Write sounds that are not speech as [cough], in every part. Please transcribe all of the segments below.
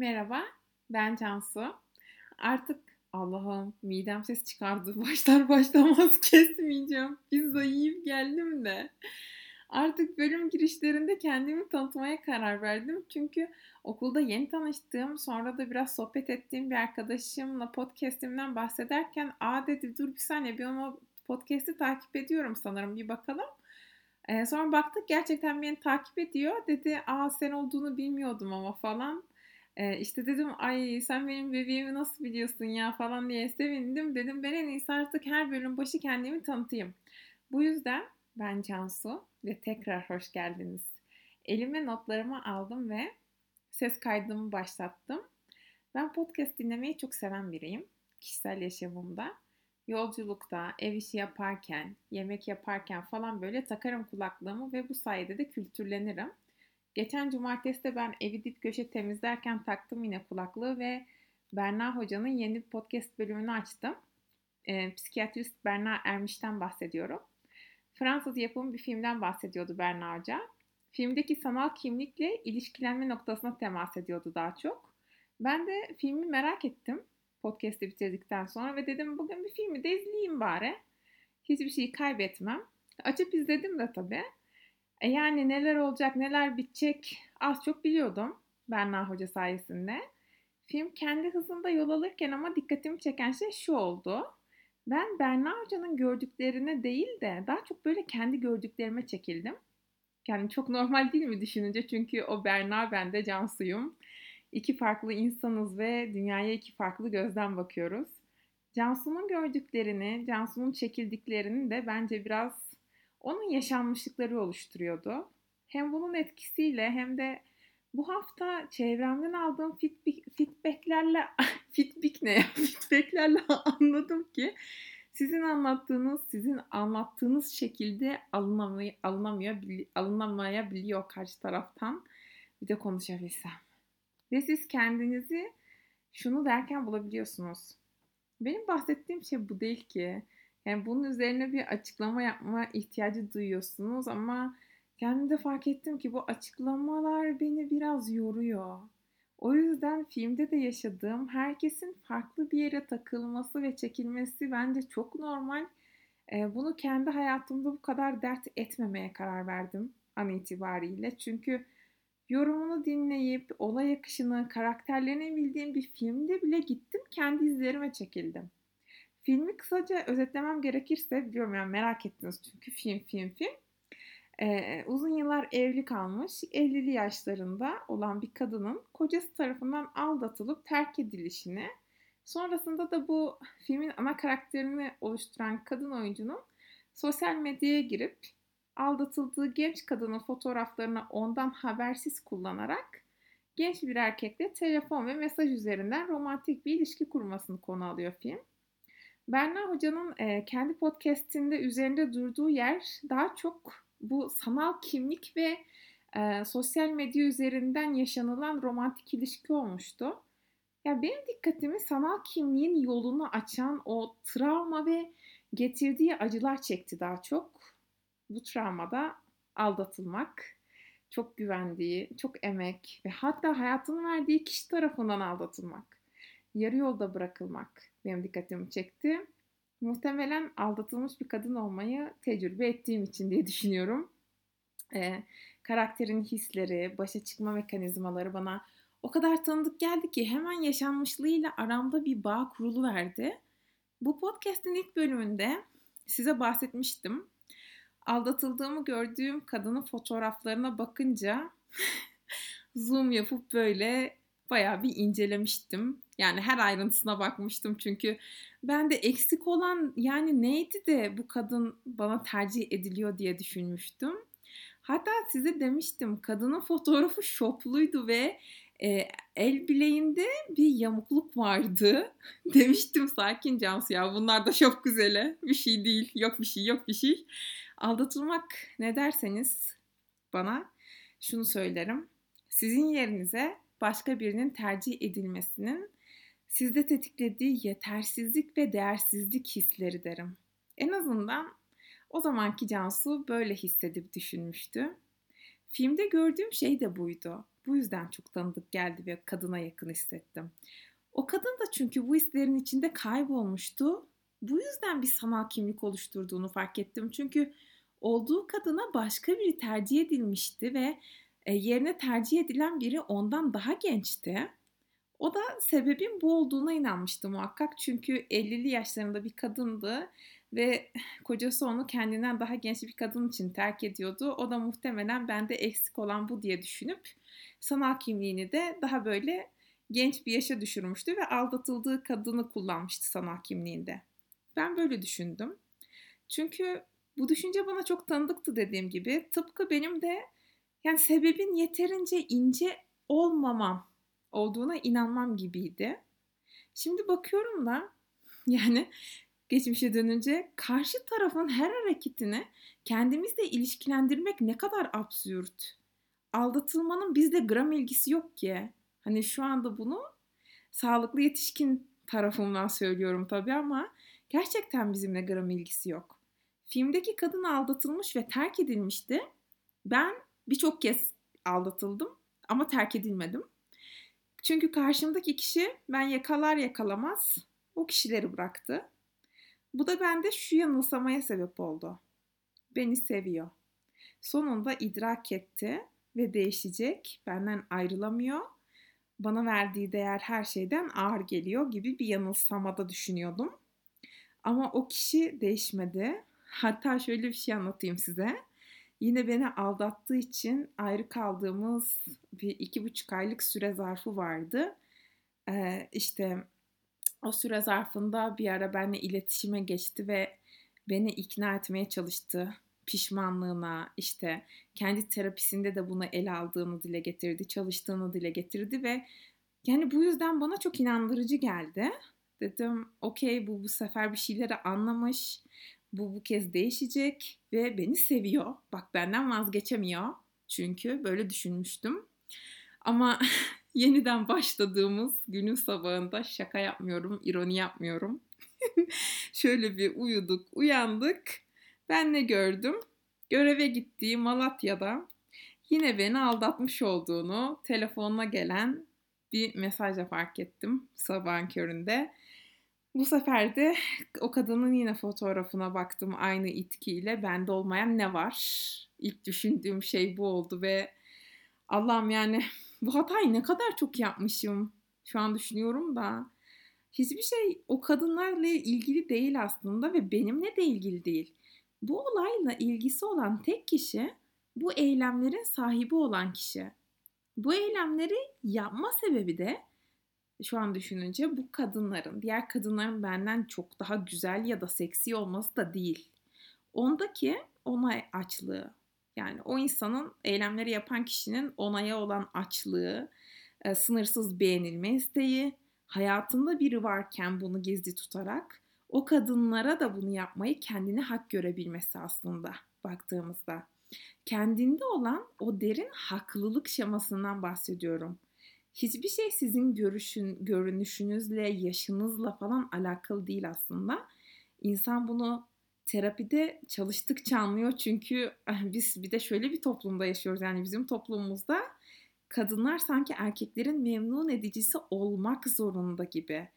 Merhaba, ben Cansu. Artık Allah'ım midem ses çıkardı. [laughs] Başlar başlamaz kesmeyeceğim. Pizza yiyip geldim de. Artık bölüm girişlerinde kendimi tanıtmaya karar verdim. Çünkü okulda yeni tanıştığım, sonra da biraz sohbet ettiğim bir arkadaşımla podcastimden bahsederken aa dedi dur bir saniye bir ama podcast'i takip ediyorum sanırım bir bakalım. Ee, sonra baktık gerçekten beni takip ediyor. Dedi aa sen olduğunu bilmiyordum ama falan. Ee, işte dedim ay sen benim bebeğimi nasıl biliyorsun ya falan diye sevindim. Dedim ben en iyisi artık her bölüm başı kendimi tanıtayım. Bu yüzden ben Cansu ve tekrar hoş geldiniz. Elime notlarımı aldım ve ses kaydımı başlattım. Ben podcast dinlemeyi çok seven biriyim. Kişisel yaşamımda. Yolculukta, ev işi yaparken, yemek yaparken falan böyle takarım kulaklığımı ve bu sayede de kültürlenirim. Geçen cumartesi de ben evi dip köşe temizlerken taktım yine kulaklığı ve Berna Hoca'nın yeni bir podcast bölümünü açtım. E, psikiyatrist Berna Ermiş'ten bahsediyorum. Fransız yapımı bir filmden bahsediyordu Berna Hoca. Filmdeki sanal kimlikle ilişkilenme noktasına temas ediyordu daha çok. Ben de filmi merak ettim podcast'i bitirdikten sonra ve dedim bugün bir filmi de izleyeyim bari. Hiçbir şeyi kaybetmem. Açıp izledim de tabii. E yani neler olacak, neler bitecek az çok biliyordum Berna Hoca sayesinde. Film kendi hızında yol alırken ama dikkatimi çeken şey şu oldu. Ben Berna Hoca'nın gördüklerine değil de daha çok böyle kendi gördüklerime çekildim. Yani çok normal değil mi düşününce çünkü o Berna ben de Cansu'yum. İki farklı insanız ve dünyaya iki farklı gözden bakıyoruz. Cansu'nun gördüklerini, Cansu'nun çekildiklerini de bence biraz onun yaşanmışlıkları oluşturuyordu. Hem bunun etkisiyle hem de bu hafta çevremden aldığım feedbacklerle [laughs] feedback ne ya? [laughs] Feedbacklerle anladım ki sizin anlattığınız, sizin anlattığınız şekilde alınamay alınamıyor, alınamayabiliyor karşı taraftan. Bir de konuşabilsem. Ve siz kendinizi şunu derken bulabiliyorsunuz. Benim bahsettiğim şey bu değil ki. Yani bunun üzerine bir açıklama yapma ihtiyacı duyuyorsunuz ama kendim de fark ettim ki bu açıklamalar beni biraz yoruyor. O yüzden filmde de yaşadığım herkesin farklı bir yere takılması ve çekilmesi bence çok normal. Bunu kendi hayatımda bu kadar dert etmemeye karar verdim an itibariyle. Çünkü yorumunu dinleyip olay akışını, karakterlerini bildiğim bir filmde bile gittim kendi izlerime çekildim. Filmi kısaca özetlemem gerekirse biliyorum yani merak ettiniz çünkü film film film. Ee, uzun yıllar evli kalmış, 50'li yaşlarında olan bir kadının kocası tarafından aldatılıp terk edilişini, sonrasında da bu filmin ana karakterini oluşturan kadın oyuncunun sosyal medyaya girip aldatıldığı genç kadının fotoğraflarını ondan habersiz kullanarak genç bir erkekle telefon ve mesaj üzerinden romantik bir ilişki kurmasını konu alıyor film. Berna Hoca'nın e, kendi podcastinde üzerinde durduğu yer daha çok bu sanal kimlik ve e, sosyal medya üzerinden yaşanılan romantik ilişki olmuştu. Ya benim dikkatimi sanal kimliğin yolunu açan o travma ve getirdiği acılar çekti daha çok. Bu travmada aldatılmak, çok güvendiği, çok emek ve hatta hayatını verdiği kişi tarafından aldatılmak, yarı yolda bırakılmak, benim dikkatimi çekti. Muhtemelen aldatılmış bir kadın olmayı tecrübe ettiğim için diye düşünüyorum. Ee, karakterin hisleri, başa çıkma mekanizmaları bana o kadar tanıdık geldi ki hemen yaşanmışlığıyla aramda bir bağ kurulu verdi. Bu podcast'in ilk bölümünde size bahsetmiştim. Aldatıldığımı gördüğüm kadının fotoğraflarına bakınca [laughs] zoom yapıp böyle bayağı bir incelemiştim. Yani her ayrıntısına bakmıştım çünkü ben de eksik olan yani neydi de bu kadın bana tercih ediliyor diye düşünmüştüm. Hatta size demiştim kadının fotoğrafı şopluydu ve e, el bileğinde bir yamukluk vardı. [laughs] demiştim sakin Cansu ya bunlar da çok güzele bir şey değil yok bir şey yok bir şey. Aldatılmak ne derseniz bana şunu söylerim. Sizin yerinize başka birinin tercih edilmesinin sizde tetiklediği yetersizlik ve değersizlik hisleri derim. En azından o zamanki Cansu böyle hissedip düşünmüştü. Filmde gördüğüm şey de buydu. bu yüzden çok tanıdık geldi ve kadına yakın hissettim. O kadın da çünkü bu hislerin içinde kaybolmuştu. Bu yüzden bir sanal kimlik oluşturduğunu fark ettim. Çünkü olduğu kadına başka biri tercih edilmişti ve e, yerine tercih edilen biri ondan daha gençti. O da sebebin bu olduğuna inanmıştı muhakkak. Çünkü 50'li yaşlarında bir kadındı ve kocası onu kendinden daha genç bir kadın için terk ediyordu. O da muhtemelen bende eksik olan bu diye düşünüp sanal kimliğini de daha böyle genç bir yaşa düşürmüştü ve aldatıldığı kadını kullanmıştı sanal kimliğinde. Ben böyle düşündüm. Çünkü bu düşünce bana çok tanıdıktı dediğim gibi. Tıpkı benim de yani sebebin yeterince ince olmamam olduğuna inanmam gibiydi. Şimdi bakıyorum da [laughs] yani geçmişe dönünce karşı tarafın her hareketini kendimizle ilişkilendirmek ne kadar absürt. Aldatılmanın bizde gram ilgisi yok ki. Hani şu anda bunu sağlıklı yetişkin tarafımdan söylüyorum tabii ama gerçekten bizimle gram ilgisi yok. Filmdeki kadın aldatılmış ve terk edilmişti. Ben birçok kez aldatıldım ama terk edilmedim. Çünkü karşımdaki kişi ben yakalar yakalamaz o kişileri bıraktı. Bu da bende şu yanılsamaya sebep oldu. Beni seviyor. Sonunda idrak etti ve değişecek. Benden ayrılamıyor. Bana verdiği değer her şeyden ağır geliyor gibi bir yanılsamada düşünüyordum. Ama o kişi değişmedi. Hatta şöyle bir şey anlatayım size. Yine beni aldattığı için ayrı kaldığımız bir iki buçuk aylık süre zarfı vardı. Ee, işte o süre zarfında bir ara benimle iletişime geçti ve beni ikna etmeye çalıştı. Pişmanlığına işte kendi terapisinde de bunu ele aldığını dile getirdi, çalıştığını dile getirdi ve yani bu yüzden bana çok inandırıcı geldi. Dedim okey bu bu sefer bir şeyleri anlamış. Bu bu kez değişecek ve beni seviyor. Bak benden vazgeçemiyor. Çünkü böyle düşünmüştüm. Ama [laughs] yeniden başladığımız günün sabahında şaka yapmıyorum, ironi yapmıyorum. [laughs] Şöyle bir uyuduk, uyandık. Ben ne gördüm? Göreve gittiği Malatya'da yine beni aldatmış olduğunu telefonuna gelen bir mesajla fark ettim sabahın köründe. Bu sefer de o kadının yine fotoğrafına baktım aynı itkiyle. Bende olmayan ne var? İlk düşündüğüm şey bu oldu ve Allah'ım yani [laughs] bu hatayı ne kadar çok yapmışım. Şu an düşünüyorum da. Hiçbir şey o kadınlarla ilgili değil aslında ve benimle de ilgili değil. Bu olayla ilgisi olan tek kişi bu eylemlerin sahibi olan kişi. Bu eylemleri yapma sebebi de şu an düşününce bu kadınların, diğer kadınların benden çok daha güzel ya da seksi olması da değil. Ondaki onay açlığı. Yani o insanın eylemleri yapan kişinin onaya olan açlığı, e, sınırsız beğenilme isteği, hayatında biri varken bunu gizli tutarak o kadınlara da bunu yapmayı kendini hak görebilmesi aslında baktığımızda. Kendinde olan o derin haklılık şemasından bahsediyorum hiçbir şey sizin görüşün, görünüşünüzle, yaşınızla falan alakalı değil aslında. İnsan bunu terapide çalıştıkça anlıyor çünkü eh, biz bir de şöyle bir toplumda yaşıyoruz. Yani bizim toplumumuzda kadınlar sanki erkeklerin memnun edicisi olmak zorunda gibi.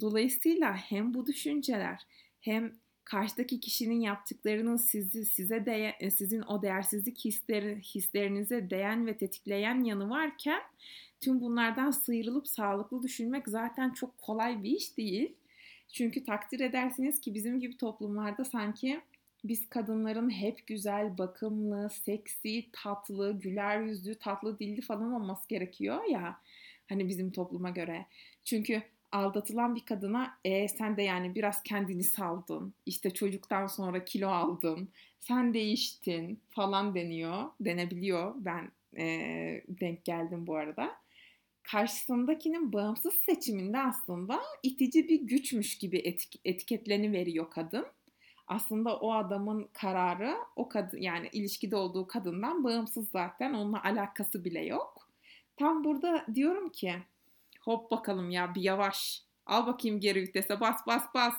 Dolayısıyla hem bu düşünceler hem karşıdaki kişinin yaptıklarının sizi size değe, sizin o değersizlik hisleri, hislerinize değen ve tetikleyen yanı varken Tüm bunlardan sıyrılıp sağlıklı düşünmek zaten çok kolay bir iş değil. Çünkü takdir edersiniz ki bizim gibi toplumlarda sanki biz kadınların hep güzel, bakımlı, seksi, tatlı, güler yüzlü, tatlı dilli falan olması gerekiyor ya. Hani bizim topluma göre. Çünkü aldatılan bir kadına e sen de yani biraz kendini saldın. İşte çocuktan sonra kilo aldın. Sen değiştin falan deniyor. Denebiliyor. Ben e, denk geldim bu arada karşısındakinin bağımsız seçiminde aslında itici bir güçmüş gibi etik, etiketleni veriyor kadın. Aslında o adamın kararı o kadın yani ilişkide olduğu kadından bağımsız zaten onunla alakası bile yok. Tam burada diyorum ki hop bakalım ya bir yavaş al bakayım geri vitese bas bas bas.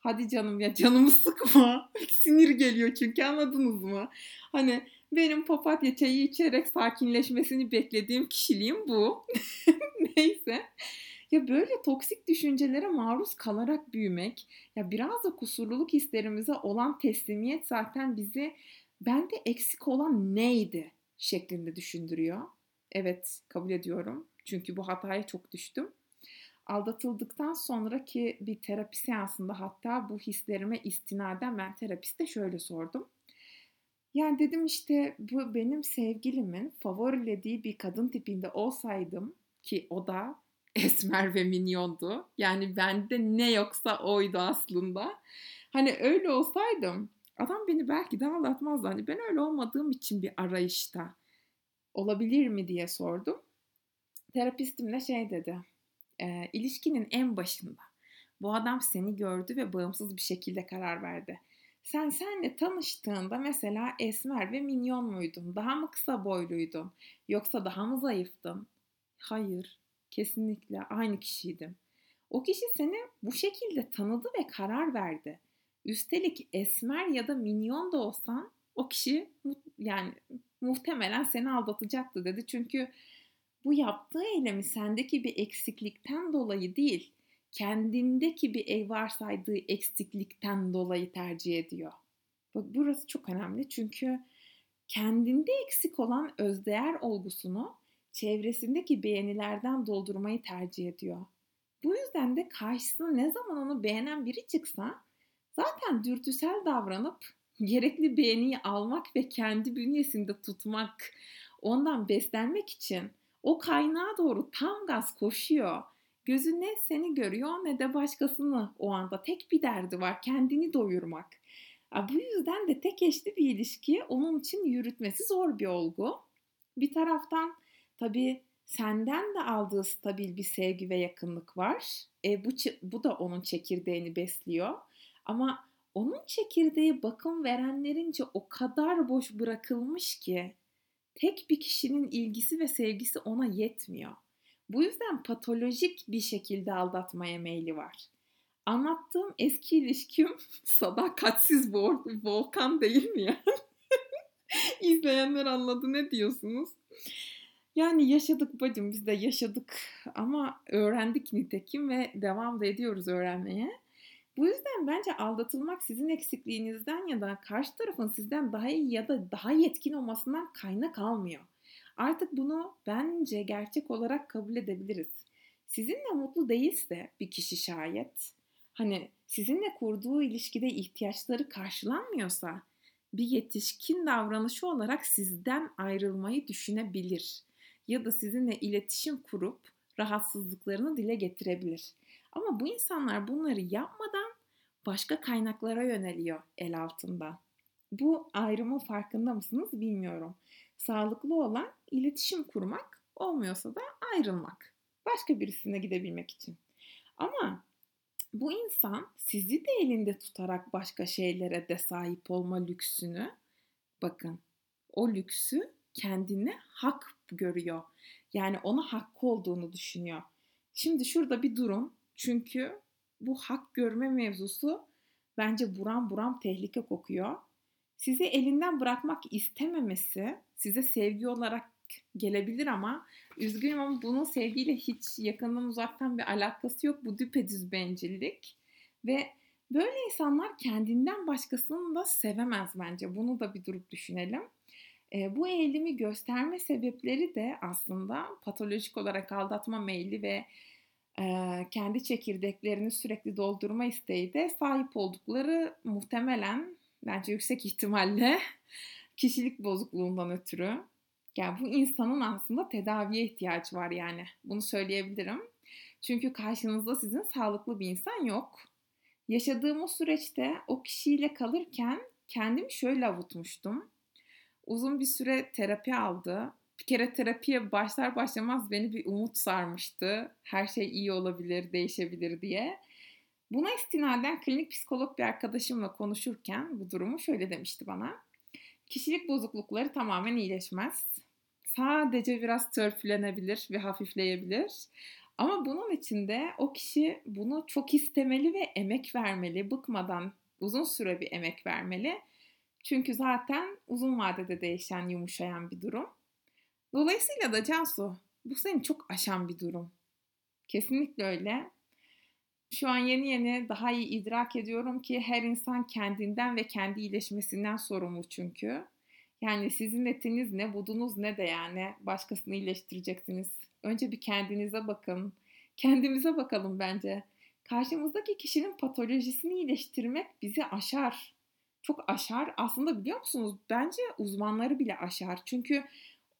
Hadi canım ya canımı sıkma. [laughs] Sinir geliyor çünkü anladınız mı? Hani Benim papatya çayı içerek sakinleşmesini beklediğim kişiliğim bu. [laughs] Neyse. Ya böyle toksik düşüncelere maruz kalarak büyümek, ya biraz da kusurluluk hislerimize olan teslimiyet zaten bizi bende eksik olan neydi şeklinde düşündürüyor. Evet, kabul ediyorum. Çünkü bu hataya çok düştüm. Aldatıldıktan sonraki bir terapi seansında hatta bu hislerime istinaden ben terapiste şöyle sordum. Yani dedim işte bu benim sevgilimin favorilediği bir kadın tipinde olsaydım ki o da [laughs] esmer ve minyondu. Yani bende ne yoksa oydu aslında. Hani öyle olsaydım adam beni belki de aldatmazdı. Hani ben öyle olmadığım için bir arayışta olabilir mi diye sordum. Terapistim de şey dedi. E, ilişkinin en başında bu adam seni gördü ve bağımsız bir şekilde karar verdi. Sen senle tanıştığında mesela esmer ve minyon muydun? Daha mı kısa boyluydun? Yoksa daha mı zayıftın? Hayır, kesinlikle aynı kişiydim. O kişi seni bu şekilde tanıdı ve karar verdi. Üstelik esmer ya da minyon da olsan o kişi yani muhtemelen seni aldatacaktı dedi. Çünkü bu yaptığı eylemi sendeki bir eksiklikten dolayı değil, kendindeki bir varsaydığı eksiklikten dolayı tercih ediyor. Bak burası çok önemli çünkü kendinde eksik olan özdeğer olgusunu çevresindeki beğenilerden doldurmayı tercih ediyor. Bu yüzden de karşısına ne zaman onu beğenen biri çıksa zaten dürtüsel davranıp gerekli beğeniyi almak ve kendi bünyesinde tutmak, ondan beslenmek için o kaynağa doğru tam gaz koşuyor. Gözü ne seni görüyor ne de başkasını o anda. Tek bir derdi var kendini doyurmak. Bu yüzden de tek eşli bir ilişki onun için yürütmesi zor bir olgu. Bir taraftan tabii senden de aldığı stabil bir sevgi ve yakınlık var. E, bu, bu da onun çekirdeğini besliyor. Ama onun çekirdeği bakım verenlerince o kadar boş bırakılmış ki tek bir kişinin ilgisi ve sevgisi ona yetmiyor. Bu yüzden patolojik bir şekilde aldatmaya meyli var. Anlattığım eski ilişkim [laughs] sadakatsiz volkan değil mi ya? [laughs] İzleyenler anladı ne diyorsunuz? Yani yaşadık bacım biz de yaşadık ama öğrendik nitekim ve devam da ediyoruz öğrenmeye. Bu yüzden bence aldatılmak sizin eksikliğinizden ya da karşı tarafın sizden daha iyi ya da daha yetkin olmasından kaynak almıyor. Artık bunu bence gerçek olarak kabul edebiliriz. Sizinle mutlu değilse bir kişi şayet, hani sizinle kurduğu ilişkide ihtiyaçları karşılanmıyorsa bir yetişkin davranışı olarak sizden ayrılmayı düşünebilir ya da sizinle iletişim kurup rahatsızlıklarını dile getirebilir. Ama bu insanlar bunları yapmadan başka kaynaklara yöneliyor el altında. Bu ayrımın farkında mısınız bilmiyorum. Sağlıklı olan iletişim kurmak, olmuyorsa da ayrılmak. Başka birisine gidebilmek için. Ama bu insan sizi de elinde tutarak başka şeylere de sahip olma lüksünü bakın o lüksü kendine hak görüyor. Yani ona hakkı olduğunu düşünüyor. Şimdi şurada bir durun. Çünkü bu hak görme mevzusu bence buram buram tehlike kokuyor. Sizi elinden bırakmak istememesi size sevgi olarak gelebilir ama üzgünüm ama bunun sevgiyle hiç yakından uzaktan bir alakası yok. Bu düpedüz bencillik ve böyle insanlar kendinden başkasını da sevemez bence. Bunu da bir durup düşünelim. E, bu eğilimi gösterme sebepleri de aslında patolojik olarak aldatma meyli ve kendi çekirdeklerini sürekli doldurma isteği de sahip oldukları muhtemelen bence yüksek [laughs] ihtimalle kişilik bozukluğundan ötürü. Yani bu insanın aslında tedaviye ihtiyacı var yani. Bunu söyleyebilirim. Çünkü karşınızda sizin sağlıklı bir insan yok. Yaşadığım o süreçte o kişiyle kalırken kendimi şöyle avutmuştum. Uzun bir süre terapi aldı bir kere terapiye başlar başlamaz beni bir umut sarmıştı. Her şey iyi olabilir, değişebilir diye. Buna istinaden klinik psikolog bir arkadaşımla konuşurken bu durumu şöyle demişti bana. Kişilik bozuklukları tamamen iyileşmez. Sadece biraz törpülenebilir ve hafifleyebilir. Ama bunun için de o kişi bunu çok istemeli ve emek vermeli, bıkmadan uzun süre bir emek vermeli Çünkü zaten uzun vadede değişen, yumuşayan bir durum. Dolayısıyla da Cansu, bu seni çok aşan bir durum. Kesinlikle öyle. Şu an yeni yeni daha iyi idrak ediyorum ki her insan kendinden ve kendi iyileşmesinden sorumlu çünkü. Yani sizin etiniz ne, budunuz ne de yani başkasını iyileştireceksiniz. Önce bir kendinize bakın. Kendimize bakalım bence. Karşımızdaki kişinin patolojisini iyileştirmek bizi aşar. Çok aşar. Aslında biliyor musunuz? Bence uzmanları bile aşar. Çünkü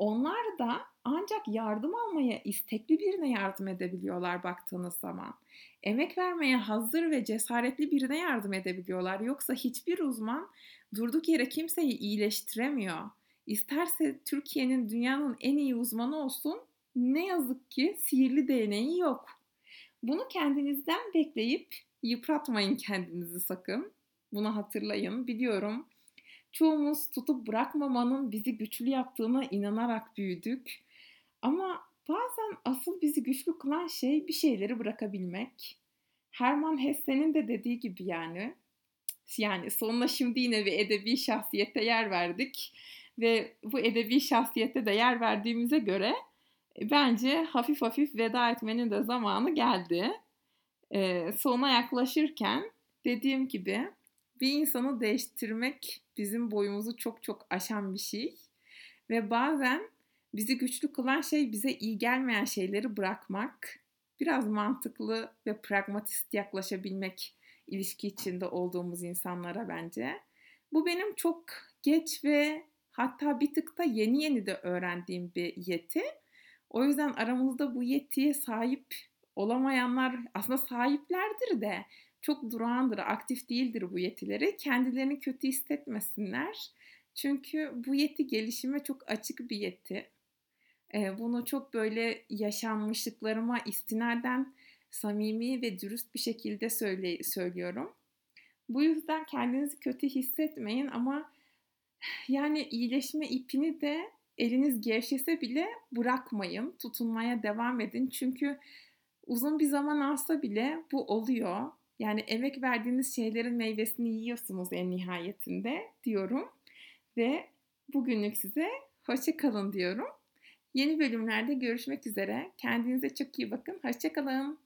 onlar da ancak yardım almaya istekli birine yardım edebiliyorlar baktığınız zaman. Emek vermeye hazır ve cesaretli birine yardım edebiliyorlar. Yoksa hiçbir uzman durduk yere kimseyi iyileştiremiyor. İsterse Türkiye'nin dünyanın en iyi uzmanı olsun ne yazık ki sihirli değneği yok. Bunu kendinizden bekleyip yıpratmayın kendinizi sakın. Bunu hatırlayın. Biliyorum çoğumuz tutup bırakmamanın bizi güçlü yaptığına inanarak büyüdük. Ama bazen asıl bizi güçlü kılan şey bir şeyleri bırakabilmek. Herman Hesse'nin de dediği gibi yani. Yani sonuna şimdi yine bir edebi şahsiyete yer verdik. Ve bu edebi şahsiyete de yer verdiğimize göre e, bence hafif hafif veda etmenin de zamanı geldi. Ee, sona yaklaşırken dediğim gibi bir insanı değiştirmek bizim boyumuzu çok çok aşan bir şey. Ve bazen bizi güçlü kılan şey bize iyi gelmeyen şeyleri bırakmak. Biraz mantıklı ve pragmatist yaklaşabilmek ilişki içinde olduğumuz insanlara bence. Bu benim çok geç ve hatta bir tık da yeni yeni de öğrendiğim bir yeti. O yüzden aramızda bu yetiye sahip olamayanlar aslında sahiplerdir de çok durağandır, aktif değildir bu yetileri. Kendilerini kötü hissetmesinler. Çünkü bu yeti gelişime çok açık bir yeti. Bunu çok böyle yaşanmışlıklarıma istinaden samimi ve dürüst bir şekilde söyle, söylüyorum. Bu yüzden kendinizi kötü hissetmeyin ama yani iyileşme ipini de eliniz gevşese bile bırakmayın. Tutunmaya devam edin. Çünkü uzun bir zaman alsa bile bu oluyor. Yani emek verdiğiniz şeylerin meyvesini yiyorsunuz en nihayetinde diyorum. Ve bugünlük size hoşça kalın diyorum. Yeni bölümlerde görüşmek üzere. Kendinize çok iyi bakın. Hoşça kalın.